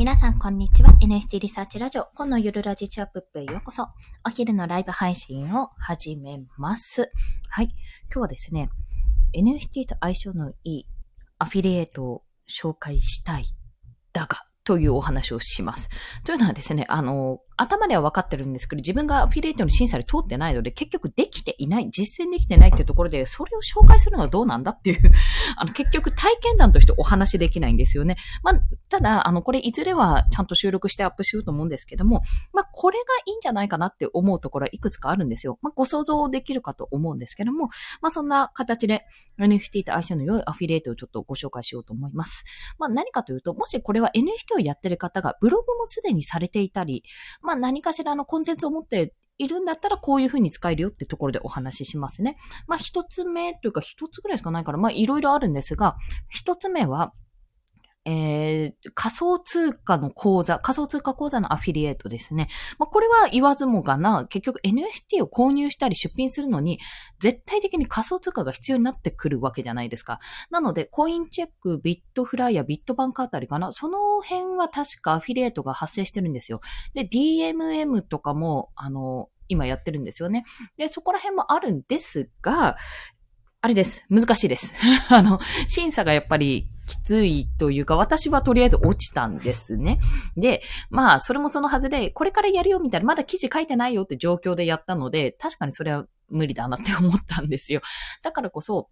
皆さん、こんにちは。NST リサーチラジオ、今のゆるラジチャップへようこそ。お昼のライブ配信を始めます。はい。今日はですね、NST と相性のいいアフィリエイトを紹介したい。だが、というお話をします。というのはですね、あの、頭では分かってるんですけど、自分がアフィリエイトの審査で通ってないので、結局できていない、実践できてないっていうところで、それを紹介するのはどうなんだっていう あの、結局体験談としてお話できないんですよね。まあ、ただ、あの、これいずれはちゃんと収録してアップしようと思うんですけども、まあ、これがいいんじゃないかなって思うところはいくつかあるんですよ。まあ、ご想像できるかと思うんですけども、まあ、そんな形で NFT と相性の良いアフィリエイトをちょっとご紹介しようと思います。まあ、何かというと、もしこれは NFT をやってる方がブログもすでにされていたり、ま、まあ何かしらのコンテンツを持っているんだったらこういうふうに使えるよってところでお話ししますね。まあ一つ目というか一つぐらいしかないから、まあいろいろあるんですが、一つ目は、えー、仮想通貨の口座、仮想通貨口座のアフィリエイトですね。まあ、これは言わずもがな、結局 NFT を購入したり出品するのに、絶対的に仮想通貨が必要になってくるわけじゃないですか。なので、コインチェック、ビットフライヤー、ビットバンクあたりかな。その辺は確かアフィリエイトが発生してるんですよ。で、DMM とかも、あの、今やってるんですよね。で、そこら辺もあるんですが、あれです。難しいです。あの、審査がやっぱりきついというか、私はとりあえず落ちたんですね。で、まあ、それもそのはずで、これからやるよみたいな、まだ記事書いてないよって状況でやったので、確かにそれは無理だなって思ったんですよ。だからこそ、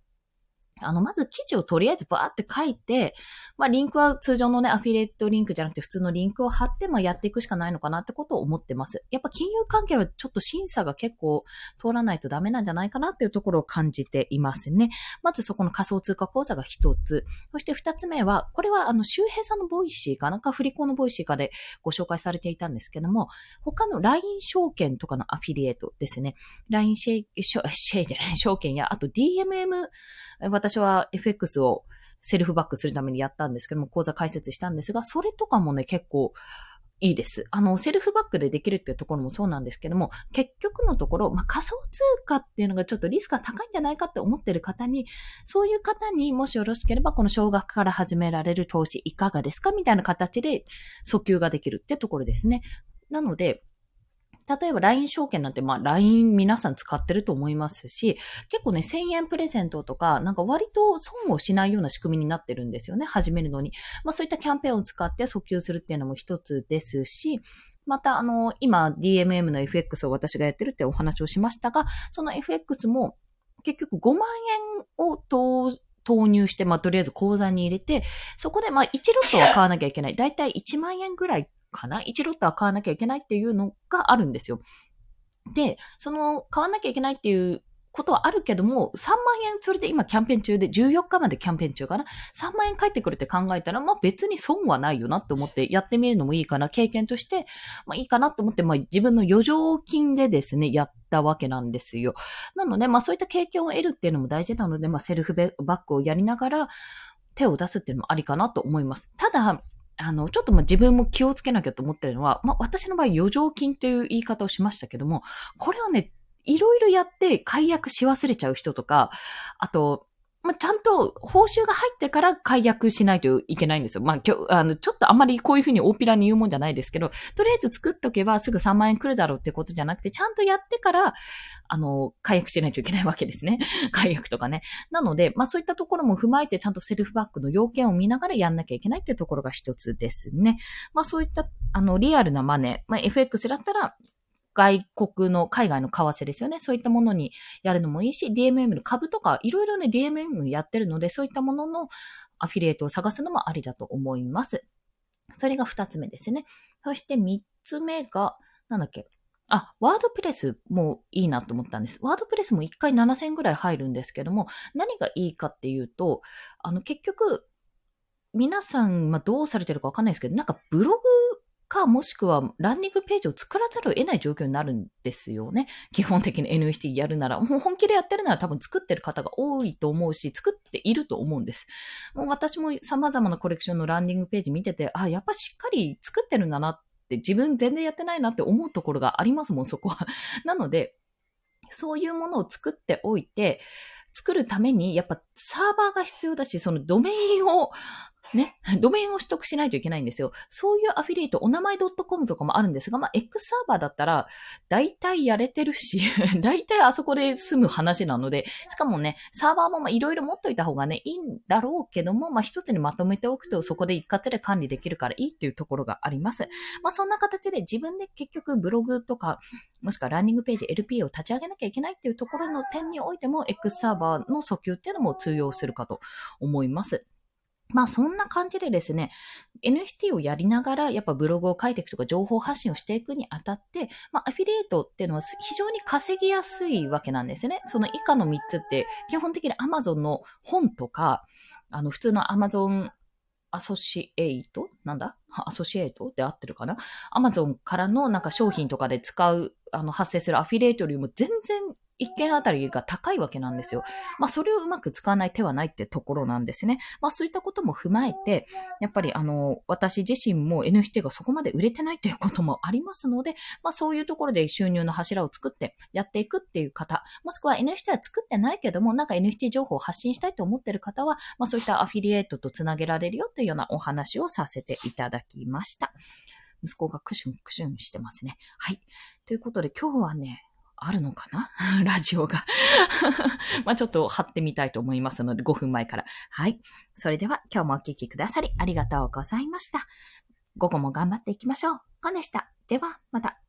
あの、まず記事をとりあえずバーって書いて、まあ、リンクは通常のね、アフィリエイトリンクじゃなくて普通のリンクを貼って、まあ、やっていくしかないのかなってことを思ってます。やっぱ金融関係はちょっと審査が結構通らないとダメなんじゃないかなっていうところを感じていますね。まずそこの仮想通貨口座が一つ。そして二つ目は、これはあの、周平さんの Voicy かなんか振り子の Voicy かでご紹介されていたんですけども、他の LINE 証券とかのアフィリエイトですね。LINE シェイ、シェイじゃない、証券や、あと DMM、私私は FX をセルフバックするためにやったんですけども、口座開設したんですが、それとかもね、結構いいです。あの、セルフバックでできるっていうところもそうなんですけども、結局のところ、まあ、仮想通貨っていうのがちょっとリスクが高いんじゃないかって思ってる方に、そういう方にもしよろしければ、この少額から始められる投資いかがですかみたいな形で訴求ができるってところですね。なので、例えば LINE 証券なんて、まあ LINE 皆さん使ってると思いますし、結構ね、1000円プレゼントとか、なんか割と損をしないような仕組みになってるんですよね、始めるのに。まあそういったキャンペーンを使って訴求するっていうのも一つですし、また、あの、今、DMM の FX を私がやってるってお話をしましたが、その FX も結局5万円を投入して、まあ、とりあえず口座に入れて、そこで、まあ、1ロットは買わなきゃいけない。だいたい1万円ぐらいかな ?1 ロットは買わなきゃいけないっていうのがあるんですよ。で、その、買わなきゃいけないっていうことはあるけども、3万円それで今キャンペーン中で、14日までキャンペーン中かな ?3 万円返ってくるって考えたら、まあ別に損はないよなって思ってやってみるのもいいかな、経験として、まあいいかなって思って、まあ自分の余剰金でですね、やったわけなんですよ。なので、まあそういった経験を得るっていうのも大事なので、まあセルフバックをやりながら手を出すっていうのもありかなと思います。ただ、あの、ちょっとま自分も気をつけなきゃと思ってるのは、まあ、私の場合余剰金という言い方をしましたけども、これをね、いろいろやって解約し忘れちゃう人とか、あと、まあ、ちゃんと報酬が入ってから解約しないといけないんですよ。まあ、今日、あの、ちょっとあんまりこういうふうに大っぴらに言うもんじゃないですけど、とりあえず作っとけばすぐ3万円来るだろうってことじゃなくて、ちゃんとやってから、あの、解約しないといけないわけですね。解約とかね。なので、まあそういったところも踏まえて、ちゃんとセルフバックの要件を見ながらやんなきゃいけないっていうところが一つですね。まあそういった、あの、リアルなマネー、まあ FX だったら、外国の、海外の為替ですよね。そういったものにやるのもいいし、DMM の株とか、いろいろね、DMM やってるので、そういったもののアフィリエイトを探すのもありだと思います。それが二つ目ですね。そして三つ目が、なんだっけ。あ、ワードプレスもいいなと思ったんです。ワードプレスも1回7000ぐらい入るんですけども、何がいいかっていうと、あの結局、皆さん、まあ、どうされてるかわかんないですけど、なんかブログか、もしくはランニングページを作らざるを得ない状況になるんですよね。基本的に NFT やるなら。もう本気でやってるなら多分作ってる方が多いと思うし、作っていると思うんです。もう私も様々なコレクションのランニングページ見てて、あ、やっぱしっかり作ってるんだなって自分全然やってないなって思うところがありますもん、そこは。なので、そういうものを作っておいて、作るために、やっぱサーバーが必要だし、そのドメインをね、ドメインを取得しないといけないんですよ。そういうアフィリエイト、お名前 .com とかもあるんですが、まあ、X サーバーだったら、大体やれてるし、大体あそこで済む話なので、しかもね、サーバーもま、いろいろ持っといた方がね、いいんだろうけども、まあ、一つにまとめておくと、そこで一括で管理できるからいいっていうところがあります。まあ、そんな形で自分で結局ブログとか、もしくはランニングページ、LP を立ち上げなきゃいけないっていうところの点においても、X サーバーの訴求っていうのも通用するかと思います。まあそんな感じでですね、NFT をやりながら、やっぱブログを書いていくとか情報発信をしていくにあたって、まあアフィリエイトっていうのは非常に稼ぎやすいわけなんですね。その以下の3つって、基本的に Amazon の本とか、あの普通の Amazon アソシエイトなんだ？アソシエイトで合ってるかな？アマゾンからのなんか商品とかで使う、あの、発生するアフィリエイトよりも全然一件あたりが高いわけなんですよ。まあ、それをうまく使わない手はないってところなんですね。まあ、そういったことも踏まえて、やっぱりあの、私自身も NFT がそこまで売れてないということもありますので、まあ、そういうところで収入の柱を作ってやっていくっていう方、もしくは NFT は作ってないけども、なんか NFT 情報を発信したいと思ってる方は、まあ、そういったアフィリエイトとつなげられるよっていうようなお話をさせていただきました。息子がクシュンクシュンしてますね。はい。ということで今日はね、あるのかな？ラジオが まあちょっと貼ってみたいと思いますので、5分前から。はい。それでは今日もお聴きくださりありがとうございました。午後も頑張っていきましょう。コンでした。では、また。